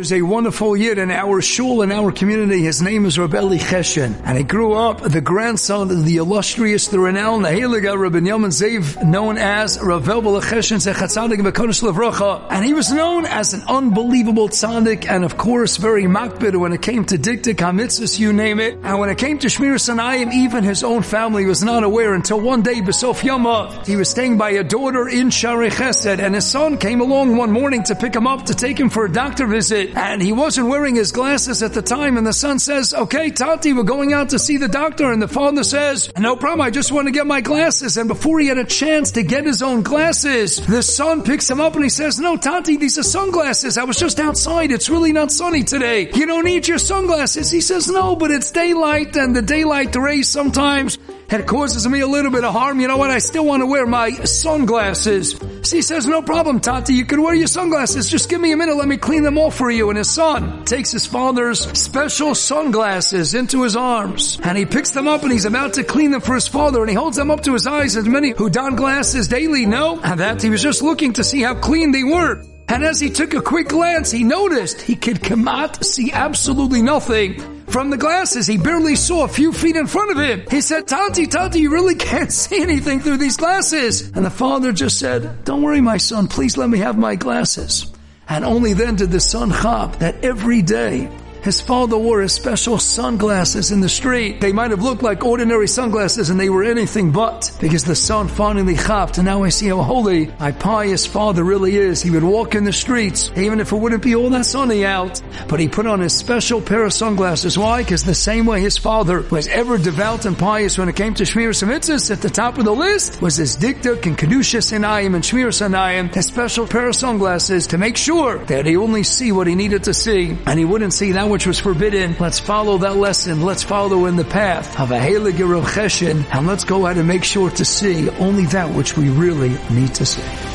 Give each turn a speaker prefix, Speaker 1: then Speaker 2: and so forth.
Speaker 1: There's a wonderful yid in our shul, in our community. His name is Rabbi Eli. And he grew up the grandson of the illustrious, the renowned, Heilige Rabbi Yoman Zev, known as Rav Elbel Cheshen Zechatzadik Levracha. And he was known as an unbelievable tzaddik and of course very makbid when it came to dikduk, hamitzvahs, you name it. And when it came to Shmiras Einayim, even his own family was not aware until one day, Besof Yama, he was staying by a daughter in Shaarei Chesed and his son came along one morning to pick him up to take him for a doctor visit and he wasn't wearing his glasses at the time and the son says, okay, Tati, we're going out to see the doctor and the father says, no problem, I just want to get my glasses and before he had a chance to get his own glasses, the son picks him up and he says, no, Tati, these are sunglasses. I was just outside. It's really not sunny today. You don't need your sunglasses. He says, no, but it's daylight and the daylight rays sometimes it causes me a little bit of harm. You know what? I still want to wear my sunglasses. So he says, no problem, Tati. You can wear your sunglasses. Just give me a minute. Let me clean them off for you. And his son takes his father's special sunglasses into his arms and he picks them up and he's about to clean them for his father and he holds them up to his eyes as many who don glasses daily know and that he was just looking to see how clean they were. And as he took a quick glance, he noticed he could cannot see absolutely nothing from the glasses. He barely saw a few feet in front of him. He said, Tati, Tati, you really can't see anything through these glasses. And the father just said, don't worry, my son, please let me have my glasses. And only then did the son chop that every day his father wore his special sunglasses in the street. They might have looked like ordinary sunglasses and they were anything but because the son finally chapped and now I see how holy my pious father really is. He would walk in the streets even if it wouldn't be all that sunny out, but he put on his special pair of sunglasses. Why? Because the same way his father was ever devout and pious when it came to Shmir Samitzis at the top of the list was his dikduk and Kedushas Einayim and Shmiras Einayim, his special pair of sunglasses to make sure that he only see what he needed to see and he wouldn't see that which was forbidden. Let's follow that lesson. Let's follow in the path of a Heilige Cheshen, and let's go out and make sure to see only that which we really need to see.